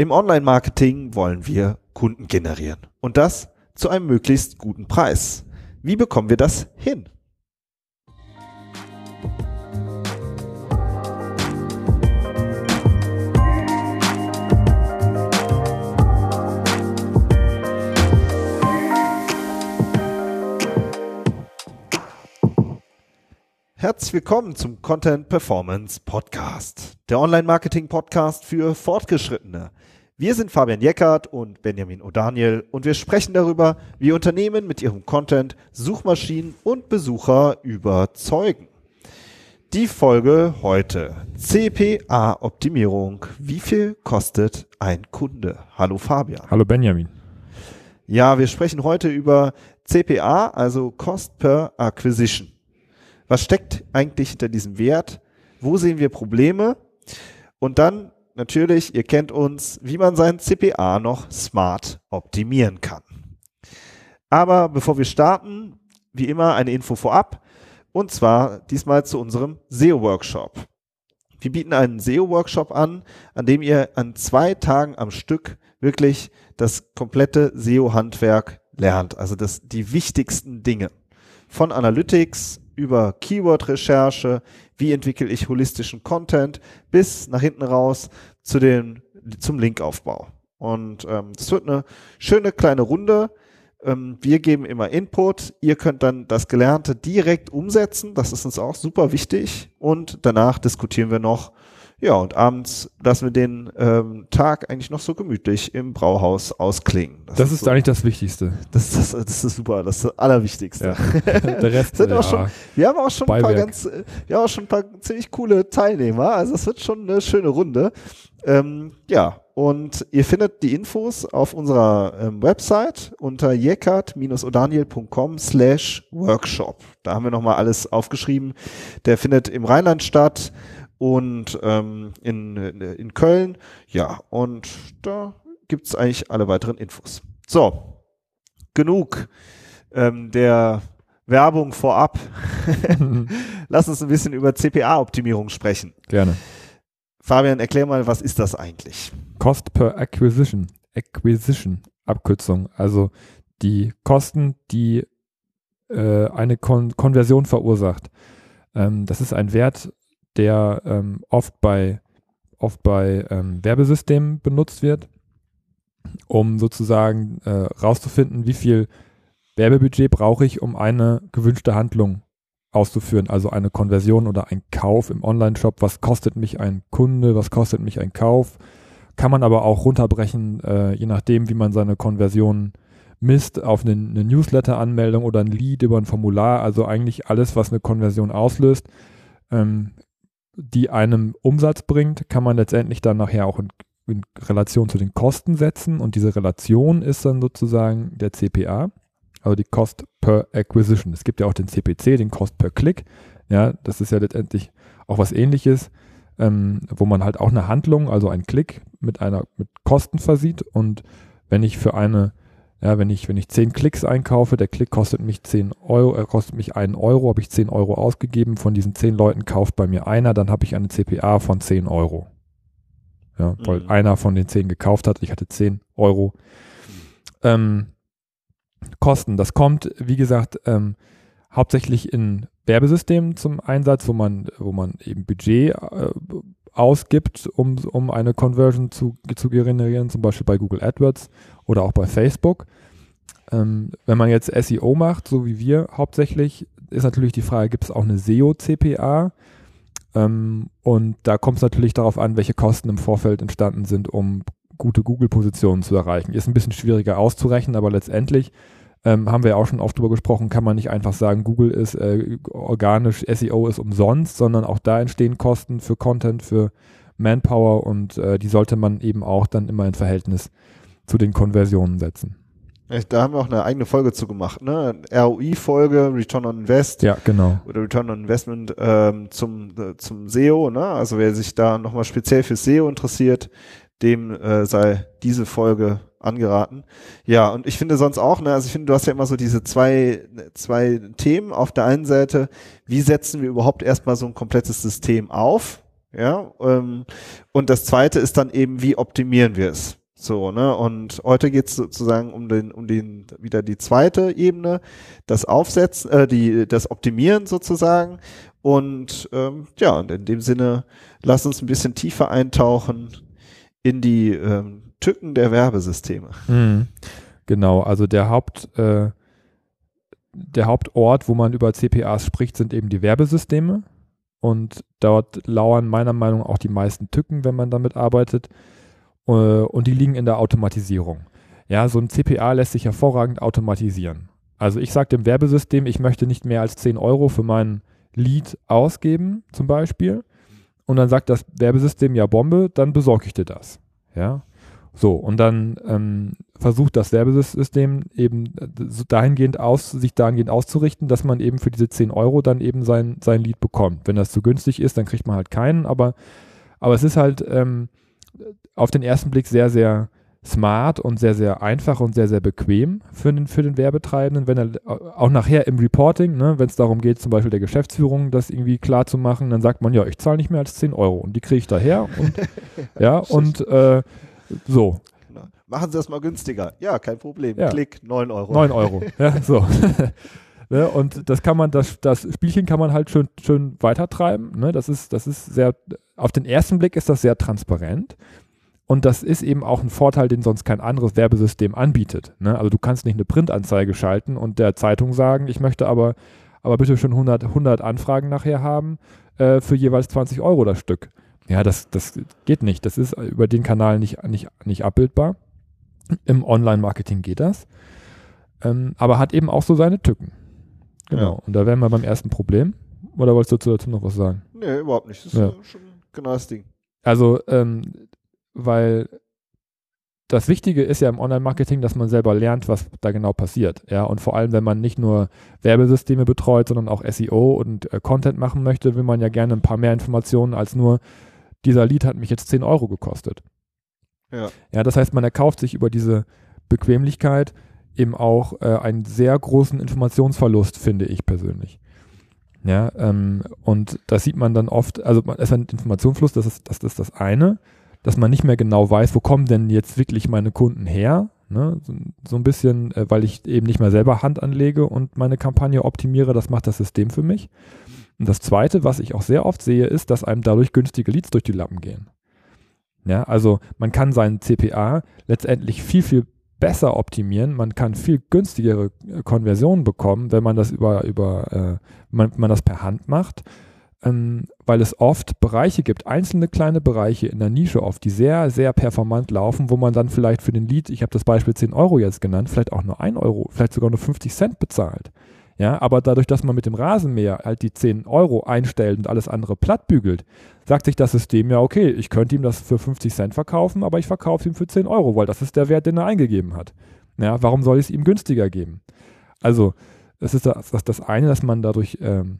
Im Online-Marketing wollen wir Kunden generieren. Und das zu einem möglichst guten Preis. Wie bekommen wir das hin? Herzlich willkommen zum Content Performance Podcast, der Online-Marketing-Podcast für Fortgeschrittene. Wir sind Fabian Jeckert und Benjamin O'Daniel und wir sprechen darüber, wie Unternehmen mit ihrem Content Suchmaschinen und Besucher überzeugen. Die Folge heute. CPA-Optimierung. Wie viel kostet ein Kunde? Hallo Fabian. Hallo Benjamin. Ja, wir sprechen heute über CPA, also Cost per Acquisition. Was steckt eigentlich hinter diesem Wert? Wo sehen wir Probleme? Und dann natürlich, ihr kennt uns, wie man sein CPA noch smart optimieren kann. Aber bevor wir starten, wie immer eine Info vorab. Und zwar diesmal zu unserem SEO-Workshop. Wir bieten einen SEO-Workshop an, an dem ihr an zwei Tagen am Stück wirklich das komplette SEO-Handwerk lernt. Also das, die wichtigsten Dinge. Von Analytics über Keyword-Recherche, wie entwickle ich holistischen Content, bis nach hinten raus zu den, zum Linkaufbau. Und ähm, das wird eine schöne kleine Runde. Ähm, wir geben immer Input. Ihr könnt dann das Gelernte direkt umsetzen. Das ist uns auch super wichtig. Und danach diskutieren wir noch ja, und abends lassen wir den ähm, Tag eigentlich noch so gemütlich im Brauhaus ausklingen. Das, das ist, so, eigentlich das Wichtigste. Das, das, das ist super, das ist das Allerwichtigste. Ja. Der Rest sind ja, auch schon, Wir haben auch schon Beiwerk. ein paar ganz, wir haben auch schon ein paar ziemlich coole Teilnehmer. Also es wird schon eine schöne Runde. Ähm, ja, und ihr findet die Infos auf unserer ähm, Website unter jeckert-odaniel.com slash workshop. Da haben wir nochmal alles aufgeschrieben. Der findet im Rheinland statt und ähm, in, in Köln. Ja, und da gibt's eigentlich alle weiteren Infos. So, genug ähm, der Werbung vorab. Lass uns ein bisschen über CPA-Optimierung sprechen. Gerne. Fabian, erklär mal, was ist das eigentlich? Cost per Acquisition. Acquisition, Abkürzung. Also die Kosten, die äh, eine Kon Konversion verursacht. Ähm, das ist ein Wert, der ähm, oft bei, oft bei ähm, Werbesystemen benutzt wird, um sozusagen äh, rauszufinden, wie viel Werbebudget brauche ich, um eine gewünschte Handlung auszuführen, also eine Konversion oder ein Kauf im Online-Shop. Was kostet mich ein Kunde? Was kostet mich ein Kauf? Kann man aber auch runterbrechen, äh, je nachdem, wie man seine Konversion misst, auf eine, eine Newsletter-Anmeldung oder ein Lead über ein Formular. Also eigentlich alles, was eine Konversion auslöst, ähm, die einem Umsatz bringt, kann man letztendlich dann nachher auch in, in, Relation zu den Kosten setzen und diese Relation ist dann sozusagen der CPA, also die Cost per Acquisition. Es gibt ja auch den CPC, den Cost per Click. Ja, das ist ja letztendlich auch was ähnliches, ähm, wo man halt auch eine Handlung, also einen Klick mit einer mit Kosten versieht und wenn ich für eine ja, wenn ich, wenn ich 10 Klicks einkaufe, der Klick kostet mich 10 Euro, äh, kostet mich einen Euro, habe ich 10 Euro ausgegeben, von diesen 10 Leuten kauft bei mir einer, dann habe ich eine CPA von 10 Euro. Ja, weil mhm. einer von den 10 gekauft hat, ich hatte 10 Euro. Ähm, Kosten, das kommt, wie gesagt, ähm, hauptsächlich in Werbesystemen zum Einsatz, wo man, wo man eben Budget äh, ausgibt, um, um eine Conversion zu, zu generieren, zum Beispiel bei Google AdWords oder auch bei Facebook. Ähm, wenn man jetzt SEO macht, so wie wir hauptsächlich, ist natürlich die Frage, gibt es auch eine SEO-CPA? Ähm, und da kommt es natürlich darauf an, welche Kosten im Vorfeld entstanden sind, um gute Google-Positionen zu erreichen. Ist ein bisschen schwieriger auszurechnen, aber letztendlich ähm, haben wir ja auch schon oft drüber gesprochen, kann man nicht einfach sagen, Google ist äh, organisch, SEO ist umsonst, sondern auch da entstehen Kosten für Content, für Manpower und äh, die sollte man eben auch dann immer in Verhältnis zu den Konversionen setzen. Da haben wir auch eine eigene Folge zu gemacht, ne? ROI-Folge, Return on Invest. Ja, genau. Oder Return on Investment ähm, zum, äh, zum SEO, ne? Also wer sich da nochmal speziell für SEO interessiert, dem äh, sei diese Folge angeraten. Ja, und ich finde sonst auch, ne, also ich finde, du hast ja immer so diese zwei, zwei Themen. Auf der einen Seite, wie setzen wir überhaupt erstmal so ein komplettes System auf? Ja, ähm, und das zweite ist dann eben, wie optimieren wir es? So, ne? Und heute geht es sozusagen um den, um den, wieder die zweite Ebene, das Aufsetzen, äh, die, das Optimieren sozusagen. Und ähm, ja, und in dem Sinne, lass uns ein bisschen tiefer eintauchen in die ähm, Tücken der Werbesysteme. Mhm. Genau, also der Haupt, äh, der Hauptort, wo man über CPAs spricht, sind eben die Werbesysteme. Und dort lauern meiner Meinung nach auch die meisten Tücken, wenn man damit arbeitet. Äh, und die liegen in der Automatisierung. Ja, so ein CPA lässt sich hervorragend automatisieren. Also ich sage dem Werbesystem, ich möchte nicht mehr als 10 Euro für mein Lead ausgeben, zum Beispiel. Und dann sagt das Werbesystem, ja Bombe, dann besorge ich dir das. Ja, so, und dann ähm, versucht das Werbesystem eben äh, dahingehend aus, sich dahingehend auszurichten, dass man eben für diese 10 Euro dann eben sein, sein Lied bekommt. Wenn das zu günstig ist, dann kriegt man halt keinen, aber, aber es ist halt ähm, auf den ersten Blick sehr, sehr smart und sehr, sehr einfach und sehr, sehr bequem für den, für den Werbetreibenden, wenn er auch nachher im Reporting, ne, wenn es darum geht, zum Beispiel der Geschäftsführung das irgendwie klar zu machen, dann sagt man, ja, ich zahle nicht mehr als 10 Euro und die kriege ich daher und ja, und äh, so. Machen Sie das mal günstiger. Ja, kein Problem. Ja. Klick, 9 Euro. 9 Euro, ja, so. Ne, und das kann man, das, das Spielchen kann man halt schön, schön weitertreiben. Ne? Das ist, das ist sehr, auf den ersten Blick ist das sehr transparent. Und das ist eben auch ein Vorteil, den sonst kein anderes Werbesystem anbietet. Ne? Also du kannst nicht eine Printanzeige schalten und der Zeitung sagen, ich möchte aber, aber bitte schon 100, 100 Anfragen nachher haben äh, für jeweils 20 Euro das Stück. Ja, das, das geht nicht. Das ist über den Kanal nicht, nicht, nicht abbildbar. Im Online-Marketing geht das. Ähm, aber hat eben auch so seine Tücken. Genau. Ja. Und da wären wir beim ersten Problem. Oder wolltest du dazu noch was sagen? Nee, überhaupt nicht. Das ist ja. schon genau das Ding. Also, ähm, weil das Wichtige ist ja im Online-Marketing, dass man selber lernt, was da genau passiert. Ja, und vor allem, wenn man nicht nur Werbesysteme betreut, sondern auch SEO und äh, Content machen möchte, will man ja gerne ein paar mehr Informationen als nur, dieser Lied hat mich jetzt 10 Euro gekostet. Ja. ja, das heißt, man erkauft sich über diese Bequemlichkeit eben auch äh, einen sehr großen Informationsverlust, finde ich persönlich. Ja, ähm, und das sieht man dann oft, also es ist ein Informationsfluss, das ist, das ist das eine, dass man nicht mehr genau weiß, wo kommen denn jetzt wirklich meine Kunden her. Ne? So, so, ein bisschen, äh, weil ich eben nicht mehr selber Hand anlege und meine Kampagne optimiere, das macht das System für mich. Und das Zweite, was ich auch sehr oft sehe, ist, dass einem dadurch günstige Leads durch die Lappen gehen. Ja, also man kann seinen CPA letztendlich viel, viel besser optimieren. Man kann viel günstigere äh, Konversionen bekommen, wenn man das über, über äh, man, man das per Hand macht, ähm, weil es oft Bereiche gibt, einzelne kleine Bereiche in der Nische oft, die sehr, sehr performant laufen, wo man dann vielleicht für den Lead, ich habe das Beispiel 10 Euro jetzt genannt, vielleicht auch nur 1 Euro, vielleicht sogar nur 50 Cent bezahlt. Ja, aber dadurch, dass man mit dem Rasenmäher halt die 10 Euro einstellt und alles andere platt bügelt, sagt sich das System ja, okay, ich könnte ihm das für 50 Cent verkaufen, aber ich verkaufe ihm für 10 Euro, weil das ist der Wert, den er eingegeben hat. Ja, warum soll ich es ihm günstiger geben? Also, das ist das, das, das eine, dass man dadurch ähm,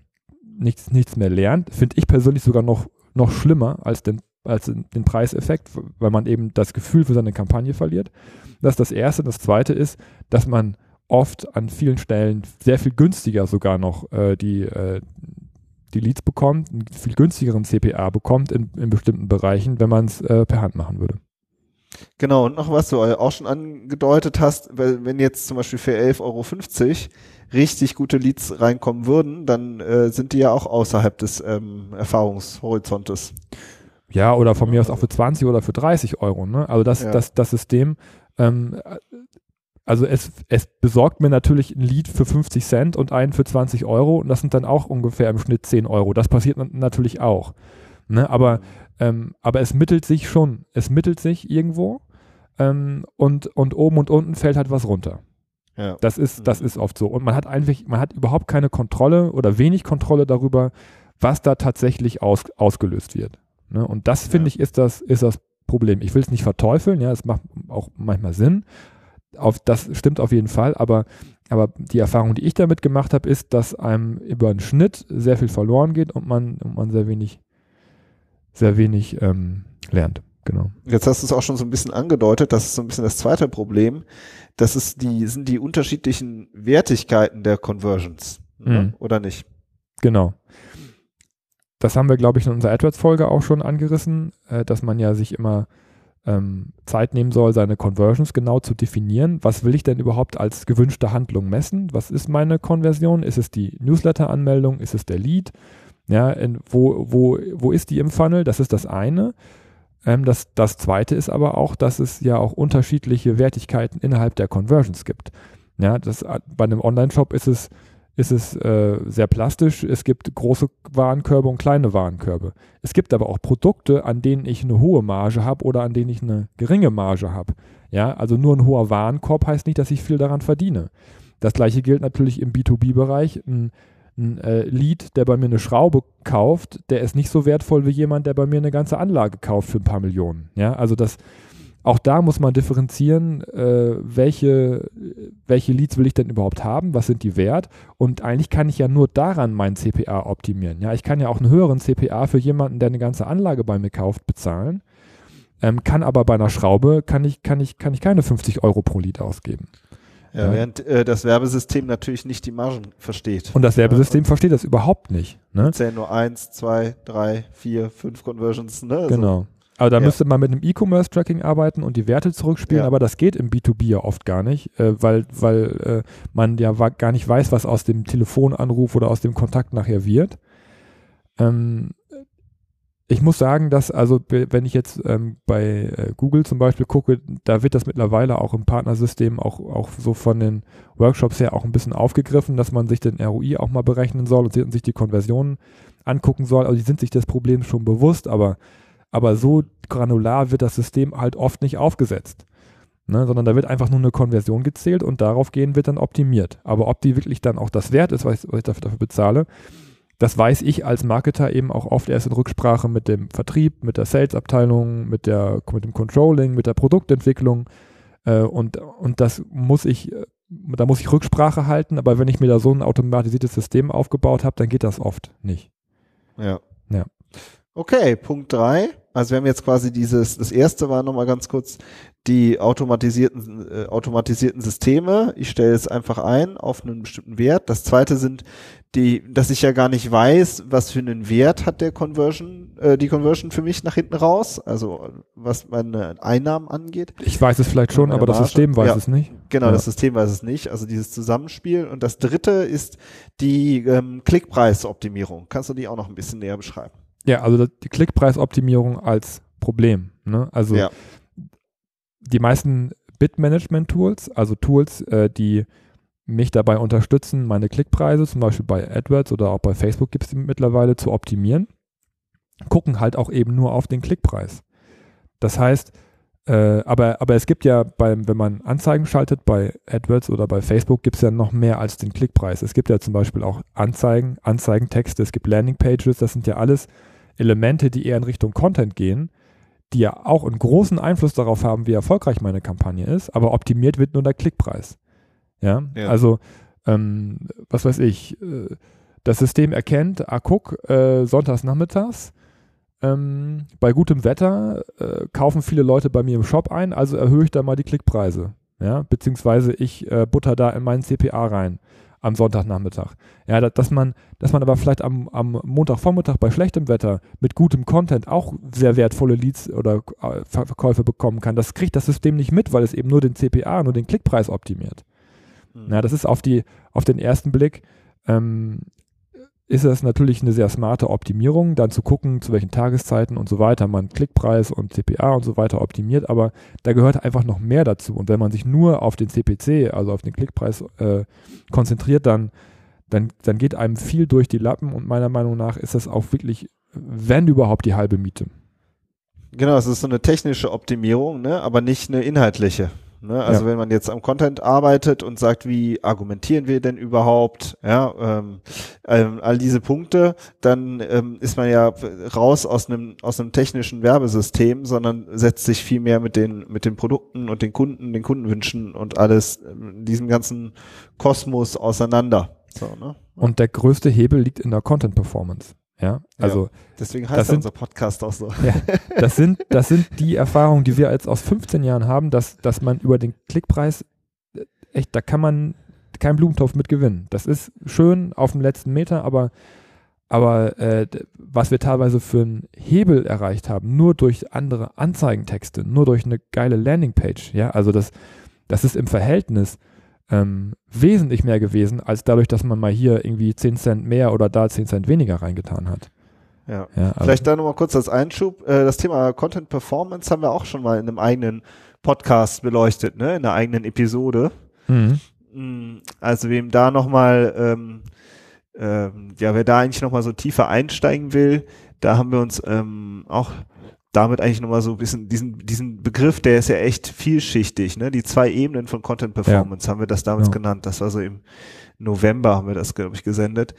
nichts, nichts mehr lernt. Finde ich persönlich sogar noch, noch schlimmer als den, als den Preiseffekt, weil man eben das Gefühl für seine Kampagne verliert. Das ist das Erste. Das Zweite ist, dass man oft an vielen Stellen sehr viel günstiger sogar noch äh, die, äh, die Leads bekommt, einen viel günstigeren CPA bekommt in, in bestimmten Bereichen, wenn man es äh, per Hand machen würde. Genau, und noch was du auch schon angedeutet hast, weil wenn jetzt zum Beispiel für 11,50 Euro richtig gute Leads reinkommen würden, dann äh, sind die ja auch außerhalb des ähm, Erfahrungshorizontes. Ja, oder von mir aus auch für 20 oder für 30 Euro. Ne? Also das, ja. das, das System ähm, also es, es besorgt mir natürlich ein Lied für 50 Cent und einen für 20 Euro und das sind dann auch ungefähr im Schnitt 10 Euro. Das passiert natürlich auch. Ne? Aber, ähm, aber es mittelt sich schon, es mittelt sich irgendwo ähm, und, und oben und unten fällt halt was runter. Ja. Das ist, das mhm. ist oft so. Und man hat eigentlich, man hat überhaupt keine Kontrolle oder wenig Kontrolle darüber, was da tatsächlich aus, ausgelöst wird. Ne? Und das, finde ja. ich, ist das, ist das Problem. Ich will es nicht verteufeln, ja, es macht auch manchmal Sinn, auf, das stimmt auf jeden Fall, aber, aber die Erfahrung, die ich damit gemacht habe, ist, dass einem über einen Schnitt sehr viel verloren geht und man, und man sehr wenig, sehr wenig ähm, lernt. Genau. Jetzt hast du es auch schon so ein bisschen angedeutet, das ist so ein bisschen das zweite Problem. Das ist die, sind die unterschiedlichen Wertigkeiten der Conversions. Ne? Mhm. Oder nicht? Genau. das haben wir, glaube ich, in unserer AdWords-Folge auch schon angerissen, äh, dass man ja sich immer ähm, Zeit nehmen soll, seine Conversions genau zu definieren. Was will ich denn überhaupt als gewünschte Handlung messen? Was ist meine Konversion? Ist es die Newsletter-Anmeldung? Ist es der Lead? Ja, wo, wo, wo ist die im Funnel? Das ist das eine. Ähm, das, das zweite ist aber auch, dass es ja auch unterschiedliche Wertigkeiten innerhalb der Conversions gibt. Ja, das, bei einem Online-Shop ist es ist es äh, sehr plastisch. Es gibt große Warenkörbe und kleine Warenkörbe. Es gibt aber auch Produkte, an denen ich eine hohe Marge habe oder an denen ich eine geringe Marge habe. Ja, also nur ein hoher Warenkorb heißt nicht, dass ich viel daran verdiene. Das gleiche gilt natürlich im B2B-Bereich. Ein, ein äh, Lead, der bei mir eine Schraube kauft, der ist nicht so wertvoll wie jemand, der bei mir eine ganze Anlage kauft für ein paar Millionen. Ja, also das, auch da muss man differenzieren, äh, welche, welche Leads will ich denn überhaupt haben, was sind die wert und eigentlich kann ich ja nur daran meinen CPA optimieren. Ja, ich kann ja auch einen höheren CPA für jemanden, der eine ganze Anlage bei mir kauft, bezahlen, ähm, kann aber bei einer Schraube, kann ich, kann, ich, kann ich keine 50 Euro pro Lead ausgeben. Ja, während äh, das Werbesystem natürlich nicht die Margen versteht. Und das Werbesystem ja, versteht das überhaupt nicht. Ne? Zählen nur eins, zwei, drei, vier, fünf Conversions. Ne? Genau. Aber da ja. müsste man mit einem E-Commerce-Tracking arbeiten und die Werte zurückspielen, ja. aber das geht im B2B ja oft gar nicht, äh, weil, weil äh, man ja gar nicht weiß, was aus dem Telefonanruf oder aus dem Kontakt nachher wird. Ähm, ich muss sagen, dass also wenn ich jetzt ähm, bei äh, Google zum Beispiel gucke, da wird das mittlerweile auch im Partnersystem auch, auch so von den Workshops her auch ein bisschen aufgegriffen, dass man sich den ROI auch mal berechnen soll und sich die Konversionen angucken soll. Also die sind sich des Problems schon bewusst, aber aber so granular wird das System halt oft nicht aufgesetzt. Ne, sondern da wird einfach nur eine Konversion gezählt und darauf gehen wird dann optimiert. Aber ob die wirklich dann auch das wert ist, was ich, was ich dafür bezahle, das weiß ich als Marketer eben auch oft erst in Rücksprache mit dem Vertrieb, mit der Sales-Abteilung, mit, mit dem Controlling, mit der Produktentwicklung. Äh, und, und das muss ich, da muss ich Rücksprache halten, aber wenn ich mir da so ein automatisiertes System aufgebaut habe, dann geht das oft nicht. Ja. Ja. Okay, Punkt drei. Also wir haben jetzt quasi dieses, das erste war nochmal ganz kurz die automatisierten, äh, automatisierten Systeme. Ich stelle es einfach ein auf einen bestimmten Wert. Das zweite sind die, dass ich ja gar nicht weiß, was für einen Wert hat der Conversion, äh, die Conversion für mich nach hinten raus. Also was meine Einnahmen angeht. Ich weiß es vielleicht schon, aber das System weiß ja, es nicht. Genau, ja. das System weiß es nicht. Also dieses Zusammenspiel. Und das dritte ist die ähm, Klickpreisoptimierung. Kannst du die auch noch ein bisschen näher beschreiben? Ja, also die Klickpreisoptimierung als Problem. Ne? Also ja. die meisten Bit-Management-Tools, also Tools, äh, die mich dabei unterstützen, meine Klickpreise, zum Beispiel bei AdWords oder auch bei Facebook gibt es mittlerweile zu optimieren, gucken halt auch eben nur auf den Klickpreis. Das heißt, äh, aber, aber es gibt ja beim, wenn man Anzeigen schaltet bei AdWords oder bei Facebook, gibt es ja noch mehr als den Klickpreis. Es gibt ja zum Beispiel auch Anzeigen, Anzeigentexte, es gibt Landingpages, das sind ja alles Elemente, die eher in Richtung Content gehen, die ja auch einen großen Einfluss darauf haben, wie erfolgreich meine Kampagne ist, aber optimiert wird nur der Klickpreis. Ja, ja. also ähm, was weiß ich, äh, das System erkennt, ah guck, äh, sonntags nachmittags, ähm, bei gutem Wetter äh, kaufen viele Leute bei mir im Shop ein, also erhöhe ich da mal die Klickpreise. Ja, beziehungsweise ich äh, butter da in meinen CPA rein am Sonntagnachmittag. Ja, dass man, dass man aber vielleicht am, am Montagvormittag bei schlechtem Wetter mit gutem Content auch sehr wertvolle Leads oder äh, Verkäufe bekommen kann. Das kriegt das System nicht mit, weil es eben nur den CPA, nur den Klickpreis optimiert. Mhm. Ja, das ist auf die, auf den ersten Blick ähm, ist es natürlich eine sehr smarte Optimierung, dann zu gucken, zu welchen Tageszeiten und so weiter man Klickpreis und CPA und so weiter optimiert, aber da gehört einfach noch mehr dazu. Und wenn man sich nur auf den CPC, also auf den Klickpreis äh, konzentriert, dann, dann, dann geht einem viel durch die Lappen und meiner Meinung nach ist das auch wirklich, wenn überhaupt, die halbe Miete. Genau, es ist so eine technische Optimierung, ne, aber nicht eine inhaltliche. Ne? Also ja. wenn man jetzt am Content arbeitet und sagt, wie argumentieren wir denn überhaupt, ja, ähm, ähm, all diese Punkte, dann ähm, ist man ja raus aus einem aus einem technischen Werbesystem, sondern setzt sich viel mehr mit den mit den Produkten und den Kunden, den Kundenwünschen und alles ähm, diesem ganzen Kosmos auseinander. So, ne? Und der größte Hebel liegt in der Content Performance. Ja, also ja, deswegen heißt sind, unser Podcast auch so. Ja, das sind das sind die Erfahrungen, die wir jetzt aus 15 Jahren haben, dass dass man über den Klickpreis äh, echt, da kann man keinen Blumentopf mit gewinnen. Das ist schön auf dem letzten Meter, aber Aber äh, was wir teilweise für einen Hebel erreicht haben, nur durch andere Anzeigentexte, nur durch eine geile Landingpage, ja, also das, das ist im Verhältnis ähm, wesentlich mehr gewesen, als dadurch, dass man mal hier irgendwie 10 Cent mehr oder da 10 Cent weniger reingetan hat. Ja. ja Vielleicht da nochmal kurz als Einschub. Äh, das Thema Content Performance haben wir auch schon mal in einem eigenen Podcast beleuchtet, ne? in einer eigenen Episode. Mhm. Mm, also wem da nochmal, ähm, ähm, ja, wer da eigentlich nochmal so tiefer einsteigen will, da haben wir uns ähm, auch damit eigentlich nochmal so ein bisschen diesen, diesen Begriff, der ist ja echt vielschichtig, ne? Die zwei Ebenen von Content Performance ja. haben wir das damals ja. genannt. Das war so im November haben wir das, glaube ich, gesendet.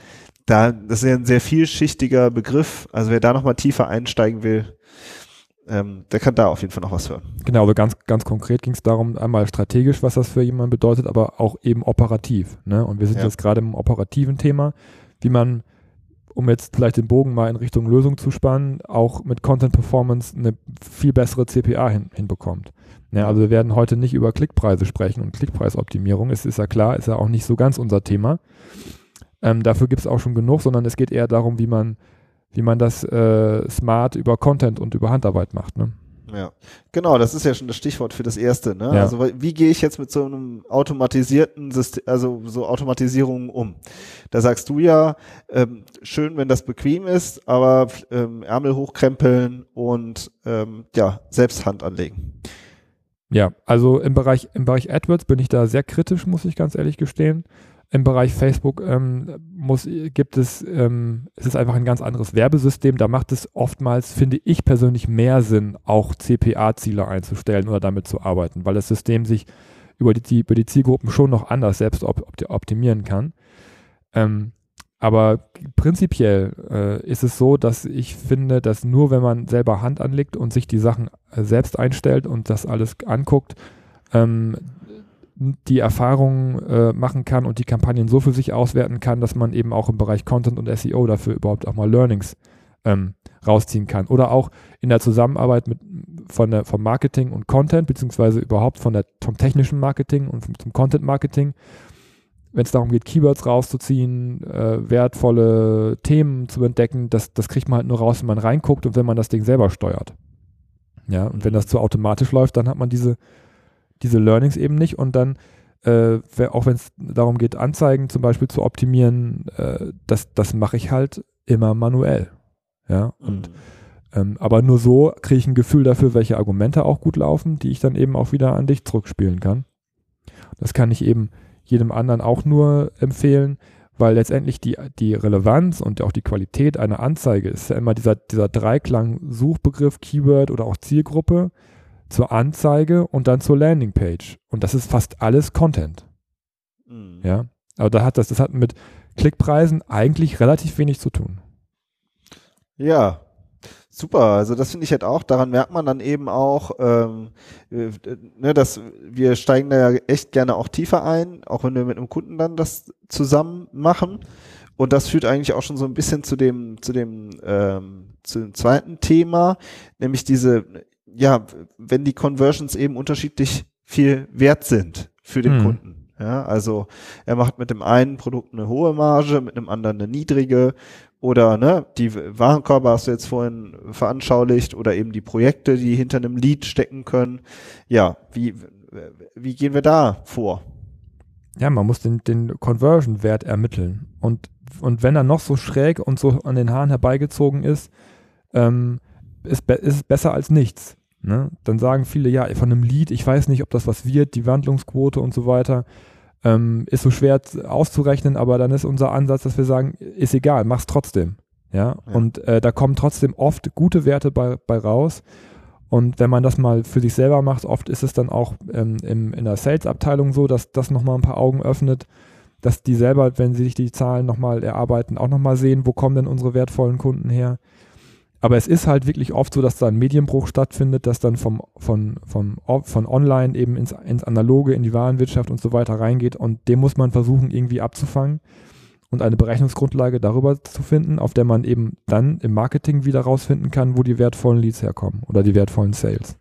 Da, das ist ja ein sehr vielschichtiger Begriff. Also wer da nochmal tiefer einsteigen will, ähm, der kann da auf jeden Fall noch was hören. Genau, also ganz, ganz konkret ging es darum, einmal strategisch, was das für jemanden bedeutet, aber auch eben operativ. Ne? Und wir sind ja. jetzt gerade im operativen Thema, wie man um jetzt vielleicht den Bogen mal in Richtung Lösung zu spannen, auch mit Content Performance eine viel bessere CPA hin, hinbekommt. Ja, also wir werden heute nicht über Klickpreise sprechen und Klickpreisoptimierung, es ist ja klar, ist ja auch nicht so ganz unser Thema. Ähm, dafür gibt es auch schon genug, sondern es geht eher darum, wie man, wie man das äh, smart über Content und über Handarbeit macht. Ne? Ja, genau, das ist ja schon das Stichwort für das erste. Ne? Ja. Also wie gehe ich jetzt mit so einem automatisierten System, also so Automatisierungen um? Da sagst du ja, ähm, schön, wenn das bequem ist, aber ähm, Ärmel hochkrempeln und ähm, ja, selbst Hand anlegen. Ja, also im Bereich, im Bereich AdWords bin ich da sehr kritisch, muss ich ganz ehrlich gestehen im Bereich Facebook ähm, muss, gibt es, ähm, es ist einfach ein ganz anderes Werbesystem. Da macht es oftmals, finde ich persönlich, mehr Sinn, auch CPA-Ziele einzustellen oder damit zu arbeiten, weil das System sich über die, über die Zielgruppen schon noch anders selbst op optimieren kann. Ähm, aber prinzipiell äh, ist es so, dass ich finde, dass nur wenn man selber Hand anlegt und sich die Sachen äh, selbst einstellt und das alles anguckt, ähm, die Erfahrungen äh, machen kann und die Kampagnen so für sich auswerten kann, dass man eben auch im Bereich Content und SEO dafür überhaupt auch mal Learnings ähm, rausziehen kann. Oder auch in der Zusammenarbeit mit von der, vom Marketing und Content, beziehungsweise überhaupt von der, vom technischen Marketing und vom, zum Content Marketing, wenn es darum geht, Keywords rauszuziehen, äh, wertvolle Themen zu entdecken, das, das kriegt man halt nur raus, wenn man reinguckt und wenn man das Ding selber steuert. Ja, und wenn das zu automatisch läuft, dann hat man diese diese Learnings eben nicht und dann, äh, auch wenn es darum geht, Anzeigen zum Beispiel zu optimieren, äh, das, das mache ich halt immer manuell. Ja, und mhm. ähm, aber nur so kriege ich ein Gefühl dafür, welche Argumente auch gut laufen, die ich dann eben auch wieder an dich zurückspielen kann. Das kann ich eben jedem anderen auch nur empfehlen, weil letztendlich die, die Relevanz und auch die Qualität einer Anzeige ist ja immer dieser, dieser Dreiklang Suchbegriff, Keyword oder auch Zielgruppe zur Anzeige und dann zur Landingpage. Und das ist fast alles Content. Mhm. Ja. Aber da hat das, das hat mit Klickpreisen eigentlich relativ wenig zu tun. Ja, super. Also das finde ich halt auch, daran merkt man dann eben auch, ähm, äh, ne, dass wir steigen da ja echt gerne auch tiefer ein, auch wenn wir mit einem Kunden dann das zusammen machen. Und das führt eigentlich auch schon so ein bisschen zu dem, zu dem, ähm, zu dem zweiten Thema, nämlich diese ja, wenn die Conversions eben unterschiedlich viel wert sind für den hm. Kunden. Ja, also er macht mit dem einen Produkt eine hohe Marge, mit einem anderen eine niedrige oder ne, die Warenkorbe hast du jetzt vorhin veranschaulicht oder eben die Projekte, die hinter einem Lead stecken können. Ja, wie, wie gehen wir da vor? Ja, man muss den, den Conversion-Wert ermitteln. Und, und wenn er noch so schräg und so an den Haaren herbeigezogen ist, ähm, ist, ist es besser als nichts. Ne? Dann sagen viele, ja, von einem Lied, ich weiß nicht, ob das was wird, die Wandlungsquote und so weiter, ähm, ist so schwer auszurechnen, aber dann ist unser Ansatz, dass wir sagen, ist egal, mach's trotzdem. Ja, ja. und äh, da kommen trotzdem oft gute Werte bei, bei raus. Und wenn man das mal für sich selber macht, oft ist es dann auch ähm, im, in der Sales-Abteilung so, dass das nochmal ein paar Augen öffnet, dass die selber, wenn sie sich die Zahlen nochmal erarbeiten, auch nochmal sehen, wo kommen denn unsere wertvollen Kunden her. Aber es ist halt wirklich oft so, dass da ein Medienbruch stattfindet, dass dann vom, von, vom, von online eben ins, ins Analoge, in die Warenwirtschaft und so weiter reingeht und dem muss man versuchen irgendwie abzufangen und eine Berechnungsgrundlage darüber zu finden, auf der man eben dann im Marketing wieder rausfinden kann, wo die wertvollen Leads herkommen oder die wertvollen Sales.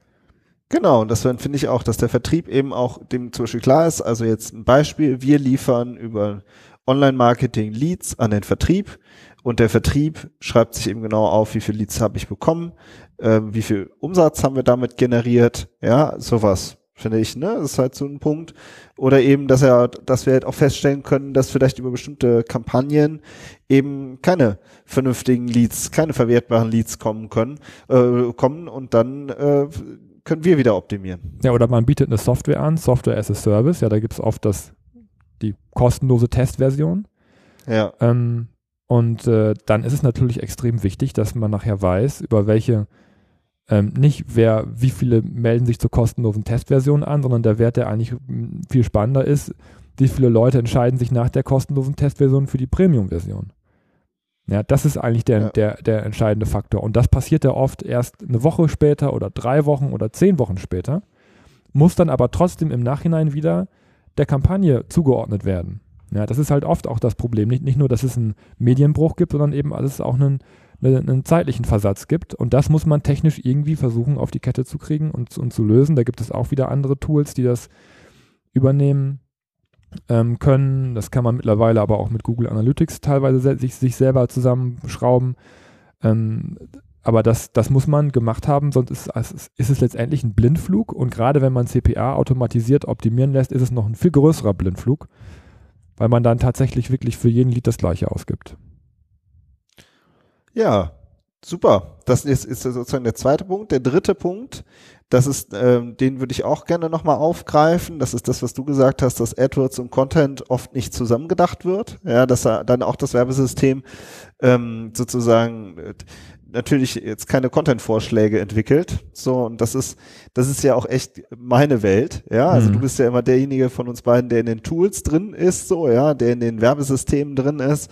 Genau, und das finde ich auch, dass der Vertrieb eben auch dem zum Beispiel klar ist. Also jetzt ein Beispiel, wir liefern über Online-Marketing Leads an den Vertrieb und der Vertrieb schreibt sich eben genau auf, wie viele Leads habe ich bekommen, äh, wie viel Umsatz haben wir damit generiert, ja, sowas finde ich, ne? Das ist halt so ein Punkt. Oder eben, dass er, dass wir halt auch feststellen können, dass vielleicht über bestimmte Kampagnen eben keine vernünftigen Leads, keine verwertbaren Leads kommen können, äh, kommen und dann äh, können wir wieder optimieren. Ja, oder man bietet eine Software an, Software as a Service, ja, da gibt es oft das, die kostenlose Testversion. Ja. Ähm, und äh, dann ist es natürlich extrem wichtig, dass man nachher weiß, über welche, ähm, nicht wer, wie viele melden sich zur kostenlosen Testversion an, sondern der Wert, der eigentlich viel spannender ist, wie viele Leute entscheiden sich nach der kostenlosen Testversion für die Premium-Version. Ja, das ist eigentlich der, ja. der, der entscheidende Faktor. Und das passiert ja oft erst eine Woche später oder drei Wochen oder zehn Wochen später, muss dann aber trotzdem im Nachhinein wieder der Kampagne zugeordnet werden. Ja, das ist halt oft auch das Problem. Nicht, nicht nur, dass es einen Medienbruch gibt, sondern eben, dass es auch einen, einen zeitlichen Versatz gibt. Und das muss man technisch irgendwie versuchen, auf die Kette zu kriegen und, und zu lösen. Da gibt es auch wieder andere Tools, die das übernehmen ähm, können. Das kann man mittlerweile aber auch mit Google Analytics teilweise sich, sich selber zusammenschrauben. Ähm, aber das, das muss man gemacht haben, sonst ist, ist es letztendlich ein Blindflug. Und gerade wenn man CPA automatisiert optimieren lässt, ist es noch ein viel größerer Blindflug, weil man dann tatsächlich wirklich für jeden Lied das gleiche ausgibt. Ja, super. Das ist, ist sozusagen der zweite Punkt. Der dritte Punkt das ist, ähm, den würde ich auch gerne nochmal aufgreifen. Das ist das, was du gesagt hast, dass AdWords und Content oft nicht zusammengedacht wird. Ja, dass da dann auch das Werbesystem ähm, sozusagen äh, natürlich jetzt keine Content-Vorschläge entwickelt. So, und das ist, das ist ja auch echt meine Welt. Ja, also mhm. du bist ja immer derjenige von uns beiden, der in den Tools drin ist, so, ja, der in den Werbesystemen drin ist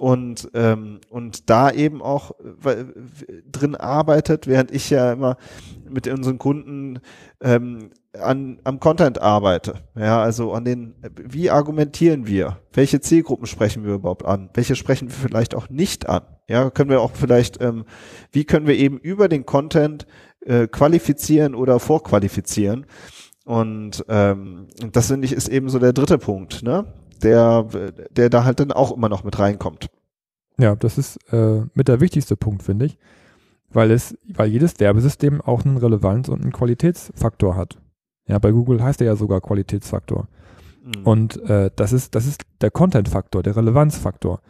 und ähm, und da eben auch äh, drin arbeitet, während ich ja immer mit unseren Kunden ähm, an am Content arbeite. Ja, also an den wie argumentieren wir? Welche Zielgruppen sprechen wir überhaupt an? Welche sprechen wir vielleicht auch nicht an? Ja, können wir auch vielleicht ähm, wie können wir eben über den Content äh, qualifizieren oder vorqualifizieren? Und ähm, das finde ich ist eben so der dritte Punkt, ne? Der, der da halt dann auch immer noch mit reinkommt. Ja, das ist äh, mit der wichtigste Punkt, finde ich, weil es, weil jedes Werbesystem auch einen Relevanz- und einen Qualitätsfaktor hat. Ja, bei Google heißt er ja sogar Qualitätsfaktor. Mhm. Und äh, das ist, das ist der Content-Faktor, der Relevanzfaktor.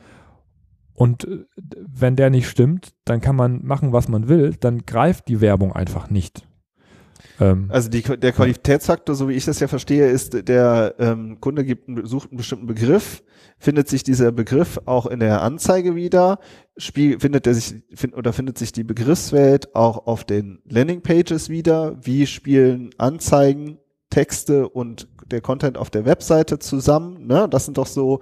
Und äh, wenn der nicht stimmt, dann kann man machen, was man will, dann greift die Werbung einfach nicht. Ähm, also die, der Qualitätsfaktor, so wie ich das ja verstehe, ist, der ähm, Kunde gibt, sucht einen bestimmten Begriff, findet sich dieser Begriff auch in der Anzeige wieder, spiel, findet er sich find, oder findet sich die Begriffswelt auch auf den Landingpages wieder, wie spielen Anzeigen, Texte und der Content auf der Webseite zusammen. Ne? Das sind doch so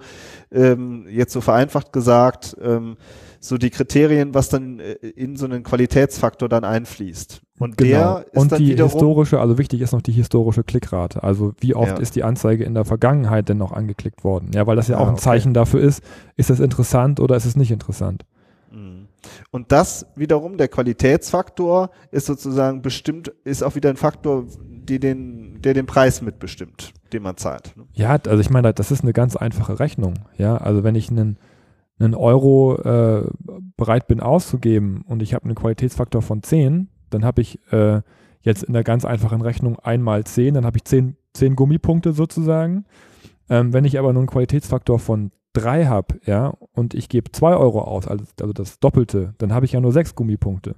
ähm, jetzt so vereinfacht gesagt ähm, so die Kriterien, was dann äh, in so einen Qualitätsfaktor dann einfließt. Und genau. der ist Und dann die historische, also wichtig ist noch die historische Klickrate. Also wie oft ja. ist die Anzeige in der Vergangenheit denn noch angeklickt worden? Ja, weil das ja ah, auch ein okay. Zeichen dafür ist, ist es interessant oder ist es nicht interessant? Mhm. Und das wiederum, der Qualitätsfaktor, ist sozusagen bestimmt, ist auch wieder ein Faktor, den, der den Preis mitbestimmt, den man zahlt. Ne? Ja, also ich meine, das ist eine ganz einfache Rechnung. Ja, also wenn ich einen einen Euro äh, bereit bin auszugeben und ich habe einen Qualitätsfaktor von 10, dann habe ich äh, jetzt in der ganz einfachen Rechnung einmal 10, dann habe ich 10, 10 Gummipunkte sozusagen. Ähm, wenn ich aber nur einen Qualitätsfaktor von 3 habe, ja, und ich gebe 2 Euro aus, also, also das Doppelte, dann habe ich ja nur 6 Gummipunkte.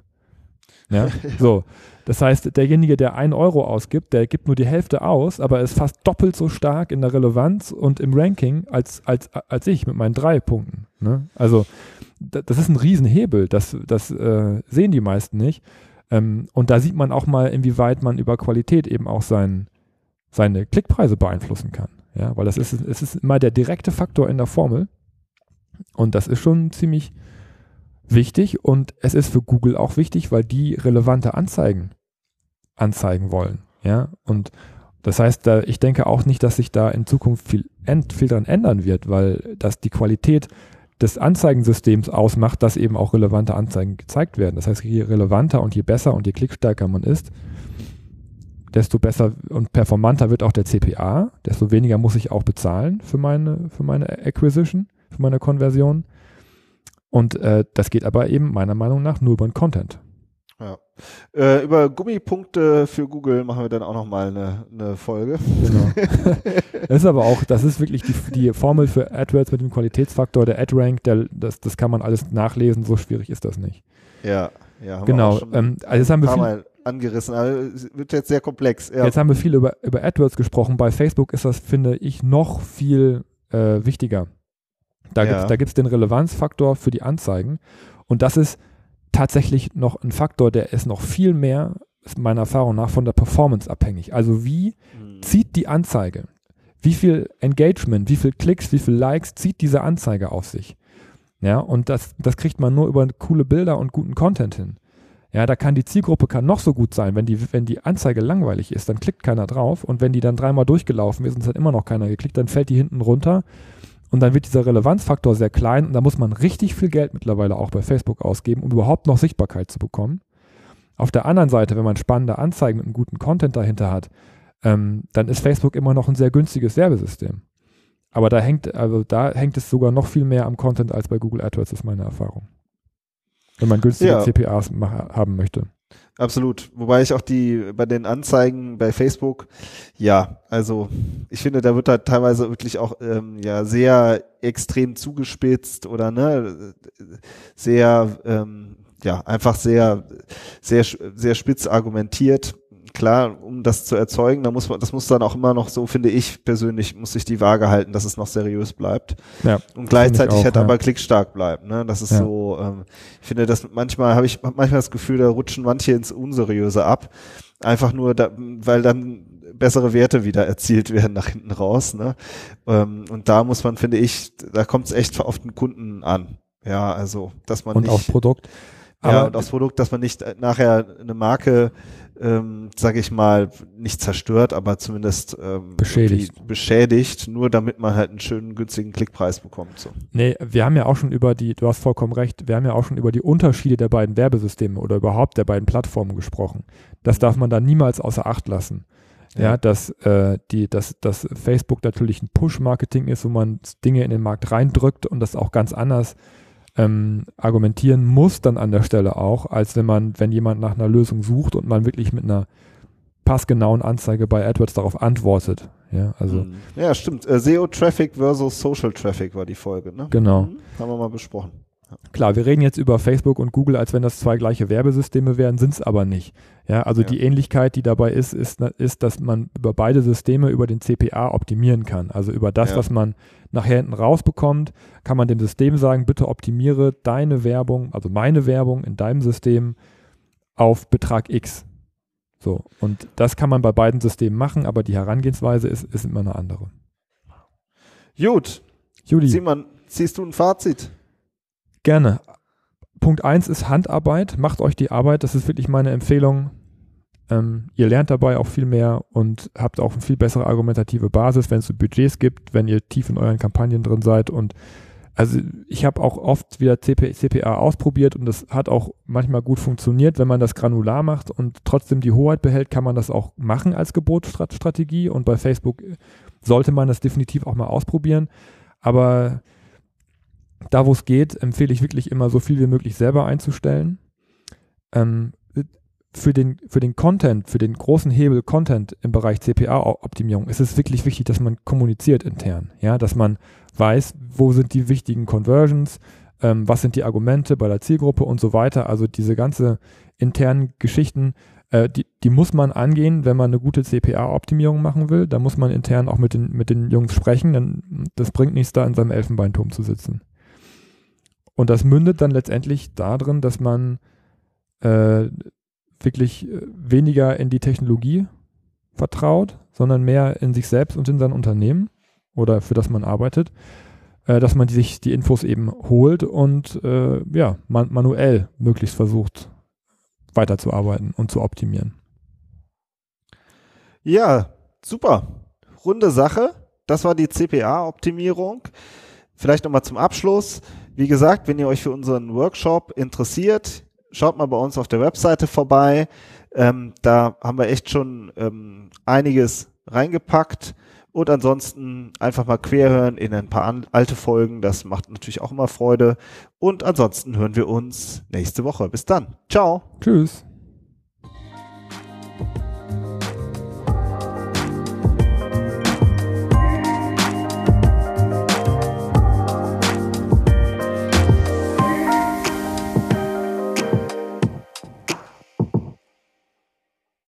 Ja, so. Das heißt, derjenige, der einen Euro ausgibt, der gibt nur die Hälfte aus, aber ist fast doppelt so stark in der Relevanz und im Ranking als, als, als ich mit meinen drei Punkten. Ne? Also, das ist ein Riesenhebel, das, das äh, sehen die meisten nicht. Ähm, und da sieht man auch mal, inwieweit man über Qualität eben auch sein, seine Klickpreise beeinflussen kann. Ja, weil das ist, es ist immer der direkte Faktor in der Formel. Und das ist schon ziemlich, wichtig und es ist für Google auch wichtig, weil die relevante Anzeigen anzeigen wollen. Ja, und das heißt, da, ich denke auch nicht, dass sich da in Zukunft viel, viel dran ändern wird, weil das die Qualität des Anzeigensystems ausmacht, dass eben auch relevante Anzeigen gezeigt werden. Das heißt, je relevanter und je besser und je klickstärker man ist, desto besser und performanter wird auch der CPA, desto weniger muss ich auch bezahlen für meine, für meine Acquisition, für meine Konversion. Und äh, das geht aber eben meiner Meinung nach nur über den Content. Ja. Äh, über Gummipunkte für Google machen wir dann auch nochmal eine, eine Folge. Genau. das ist aber auch, das ist wirklich die, die Formel für AdWords mit dem Qualitätsfaktor, der AdRank, der, das, das kann man alles nachlesen, so schwierig ist das nicht. Ja, ja. Haben genau. Ähm, also jetzt haben wir viel, angerissen, aber es wird jetzt sehr komplex. Ja. Jetzt haben wir viel über, über AdWords gesprochen. Bei Facebook ist das, finde ich, noch viel äh, wichtiger. Da ja. gibt es den Relevanzfaktor für die Anzeigen. Und das ist tatsächlich noch ein Faktor, der ist noch viel mehr, meiner Erfahrung nach, von der Performance abhängig. Also wie mhm. zieht die Anzeige? Wie viel Engagement, wie viel Klicks, wie viel Likes zieht diese Anzeige auf sich? Ja, und das, das kriegt man nur über coole Bilder und guten Content hin. Ja, da kann die Zielgruppe kann noch so gut sein. Wenn die, wenn die Anzeige langweilig ist, dann klickt keiner drauf. Und wenn die dann dreimal durchgelaufen ist und es hat immer noch keiner geklickt, dann fällt die hinten runter. Und dann wird dieser Relevanzfaktor sehr klein. Und da muss man richtig viel Geld mittlerweile auch bei Facebook ausgeben, um überhaupt noch Sichtbarkeit zu bekommen. Auf der anderen Seite, wenn man spannende Anzeigen mit einem guten Content dahinter hat, ähm, dann ist Facebook immer noch ein sehr günstiges Werbesystem. Aber da hängt, also da hängt es sogar noch viel mehr am Content als bei Google AdWords, ist meine Erfahrung wenn man günstige ja. CPAs haben möchte. Absolut. Wobei ich auch die bei den Anzeigen bei Facebook, ja, also ich finde, da wird da teilweise wirklich auch ähm, ja sehr extrem zugespitzt oder ne sehr ähm, ja einfach sehr sehr sehr spitz argumentiert klar, um das zu erzeugen, da muss man, das muss dann auch immer noch so, finde ich persönlich, muss sich die Waage halten, dass es noch seriös bleibt. Ja, und gleichzeitig auch, halt ja. aber klickstark bleibt. Ne? Das ist ja. so, ähm, ich finde, dass manchmal habe ich manchmal das Gefühl, da rutschen manche ins Unseriöse ab. Einfach nur, da, weil dann bessere Werte wieder erzielt werden nach hinten raus. Ne? Ähm, und da muss man, finde ich, da kommt es echt auf den Kunden an. Ja, also, dass man und nicht. Und aufs Produkt. ja, und aufs Produkt, dass man nicht nachher eine Marke ähm, sage ich mal, nicht zerstört, aber zumindest ähm, beschädigt. beschädigt, nur damit man halt einen schönen, günstigen Klickpreis bekommt. So. Nee, wir haben ja auch schon über die, du hast vollkommen recht, wir haben ja auch schon über die Unterschiede der beiden Werbesysteme oder überhaupt der beiden Plattformen gesprochen. Das darf man da niemals außer Acht lassen. Ja, ja dass, äh, die, dass, dass Facebook natürlich ein Push-Marketing ist, wo man Dinge in den Markt reindrückt und das auch ganz anders ähm, argumentieren muss dann an der Stelle auch, als wenn man, wenn jemand nach einer Lösung sucht und man wirklich mit einer passgenauen Anzeige bei AdWords darauf antwortet. Ja, also. Mhm. Ja, stimmt. Äh, SEO-Traffic versus Social Traffic war die Folge, ne? Genau. Mhm. Haben wir mal besprochen. Klar, wir reden jetzt über Facebook und Google, als wenn das zwei gleiche Werbesysteme wären, sind es aber nicht. Ja, also ja. die Ähnlichkeit, die dabei ist, ist, ist, dass man über beide Systeme über den CPA optimieren kann. Also über das, ja. was man nachher hinten rausbekommt, kann man dem System sagen, bitte optimiere deine Werbung, also meine Werbung in deinem System auf Betrag X. So, und das kann man bei beiden Systemen machen, aber die Herangehensweise ist, ist immer eine andere. Gut. Judy. Simon, ziehst du ein Fazit? Gerne. Punkt 1 ist Handarbeit. Macht euch die Arbeit. Das ist wirklich meine Empfehlung. Ähm, ihr lernt dabei auch viel mehr und habt auch eine viel bessere argumentative Basis, wenn es so Budgets gibt, wenn ihr tief in euren Kampagnen drin seid. Und also ich habe auch oft wieder CP, CPA ausprobiert und das hat auch manchmal gut funktioniert. Wenn man das granular macht und trotzdem die Hoheit behält, kann man das auch machen als Gebotsstrategie. Und bei Facebook sollte man das definitiv auch mal ausprobieren. Aber da, wo es geht, empfehle ich wirklich immer so viel wie möglich selber einzustellen. Ähm, für den, für den Content, für den großen Hebel Content im Bereich CPA-Optimierung ist es wirklich wichtig, dass man kommuniziert intern. Ja, dass man weiß, wo sind die wichtigen Conversions, ähm, was sind die Argumente bei der Zielgruppe und so weiter. Also diese ganze internen Geschichten, äh, die, die muss man angehen, wenn man eine gute CPA-Optimierung machen will. Da muss man intern auch mit den, mit den Jungs sprechen, denn das bringt nichts, da in seinem Elfenbeinturm zu sitzen. Und das mündet dann letztendlich darin, dass man äh, wirklich äh, weniger in die Technologie vertraut, sondern mehr in sich selbst und in sein Unternehmen oder für das man arbeitet, äh, dass man die, sich die Infos eben holt und äh, ja, man, manuell möglichst versucht weiterzuarbeiten und zu optimieren. Ja, super. Runde Sache. Das war die CPA-Optimierung. Vielleicht nochmal zum Abschluss. Wie gesagt, wenn ihr euch für unseren Workshop interessiert, schaut mal bei uns auf der Webseite vorbei. Ähm, da haben wir echt schon ähm, einiges reingepackt, Und ansonsten einfach mal querhören in ein paar alte Folgen. Das macht natürlich auch immer Freude. Und ansonsten hören wir uns nächste Woche. Bis dann. Ciao. Tschüss.